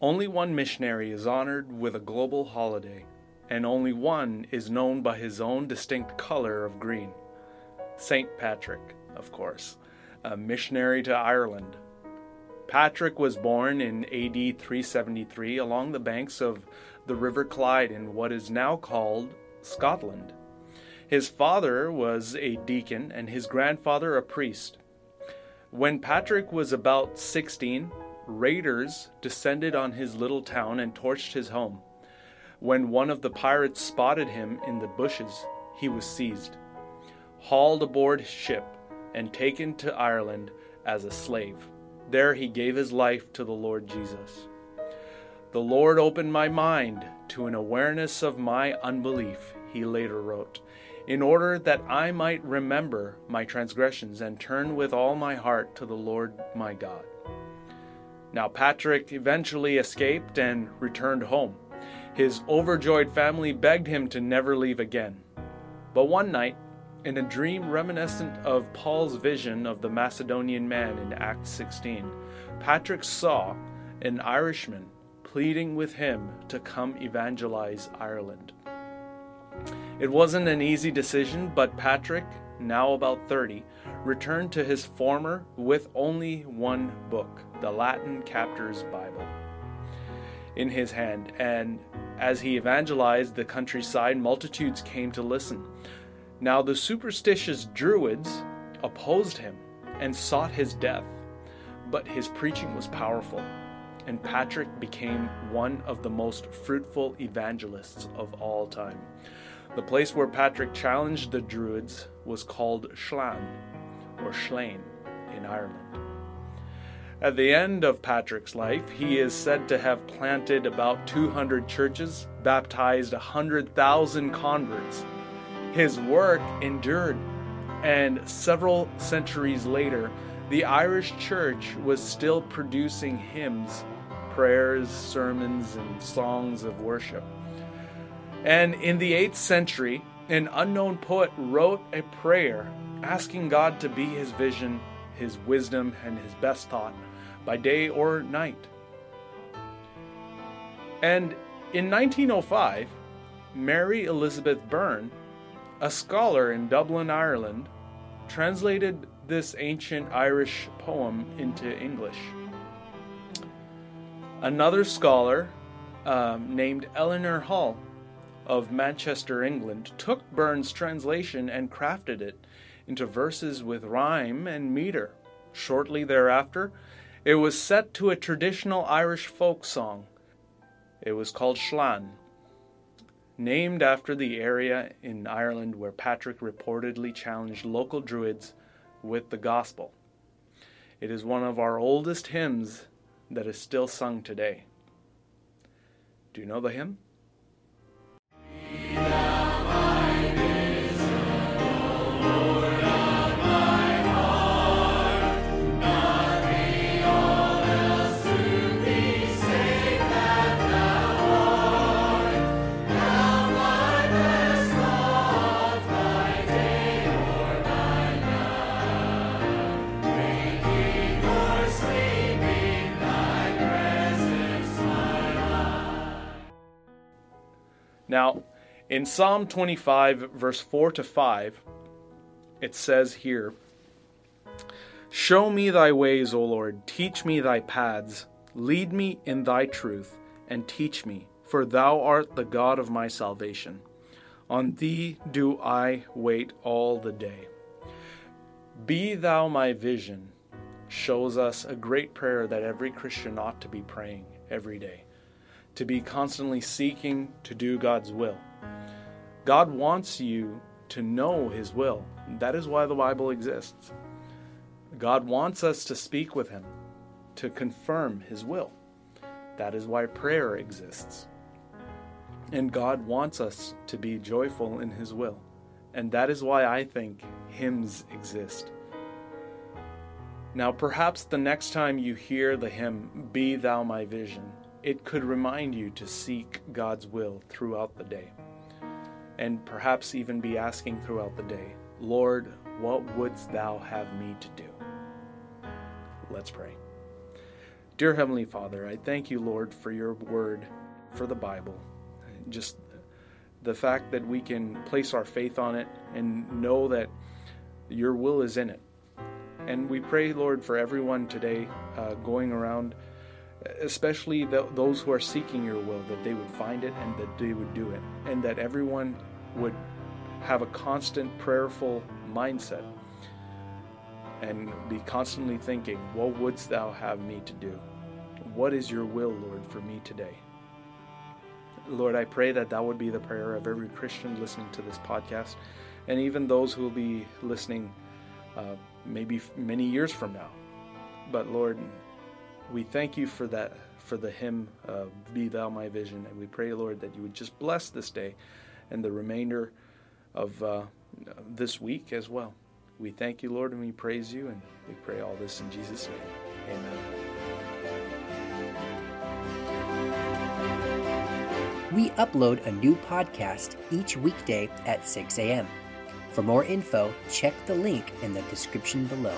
Only one missionary is honored with a global holiday, and only one is known by his own distinct color of green. St. Patrick, of course, a missionary to Ireland. Patrick was born in AD 373 along the banks of the River Clyde in what is now called Scotland. His father was a deacon and his grandfather a priest. When Patrick was about 16, raiders descended on his little town and torched his home. When one of the pirates spotted him in the bushes, he was seized, hauled aboard ship, and taken to Ireland as a slave. There he gave his life to the Lord Jesus. The Lord opened my mind to an awareness of my unbelief, he later wrote, in order that I might remember my transgressions and turn with all my heart to the Lord my God. Now, Patrick eventually escaped and returned home. His overjoyed family begged him to never leave again. But one night, in a dream reminiscent of Paul's vision of the Macedonian man in Acts 16, Patrick saw an Irishman pleading with him to come evangelize Ireland. It wasn't an easy decision, but Patrick, now about 30, returned to his former with only one book, the Latin Captor's Bible, in his hand, and as he evangelized the countryside, multitudes came to listen. Now the superstitious Druids opposed him and sought his death, but his preaching was powerful, and Patrick became one of the most fruitful evangelists of all time. The place where Patrick challenged the Druids was called Schlan, or Slane, in Ireland. At the end of Patrick's life, he is said to have planted about 200 churches, baptized 100,000 converts. His work endured, and several centuries later, the Irish church was still producing hymns, prayers, sermons, and songs of worship. And in the 8th century, an unknown poet wrote a prayer asking God to be his vision, his wisdom, and his best thought by day or night. And in 1905, Mary Elizabeth Byrne, a scholar in Dublin, Ireland, translated this ancient Irish poem into English. Another scholar um, named Eleanor Hull of Manchester, England, took Byrne's translation and crafted it into verses with rhyme and meter. Shortly thereafter, it was set to a traditional Irish folk song. It was called Schlan, named after the area in Ireland where Patrick reportedly challenged local Druids with the gospel. It is one of our oldest hymns that is still sung today. Do you know the hymn? Now, in Psalm 25, verse 4 to 5, it says here Show me thy ways, O Lord, teach me thy paths, lead me in thy truth, and teach me, for thou art the God of my salvation. On thee do I wait all the day. Be thou my vision, shows us a great prayer that every Christian ought to be praying every day to be constantly seeking to do God's will. God wants you to know His will. That is why the Bible exists. God wants us to speak with Him, to confirm His will. That is why prayer exists. And God wants us to be joyful in His will. And that is why I think hymns exist. Now, perhaps the next time you hear the hymn, Be Thou My Vision, it could remind you to seek God's will throughout the day. And perhaps even be asking throughout the day, Lord, what wouldst thou have me to do? Let's pray. Dear Heavenly Father, I thank you, Lord, for your word, for the Bible. Just the fact that we can place our faith on it and know that your will is in it. And we pray, Lord, for everyone today uh, going around, especially the, those who are seeking your will, that they would find it and that they would do it, and that everyone would have a constant prayerful mindset and be constantly thinking, What wouldst thou have me to do? What is your will, Lord, for me today? Lord, I pray that that would be the prayer of every Christian listening to this podcast, and even those who will be listening uh, maybe many years from now. But Lord, we thank you for that, for the hymn, uh, Be Thou My Vision, and we pray, Lord, that you would just bless this day and the remainder of uh, this week as well. We thank you, Lord, and we praise you, and we pray all this in Jesus' name. Amen. We upload a new podcast each weekday at 6 a.m. For more info, check the link in the description below.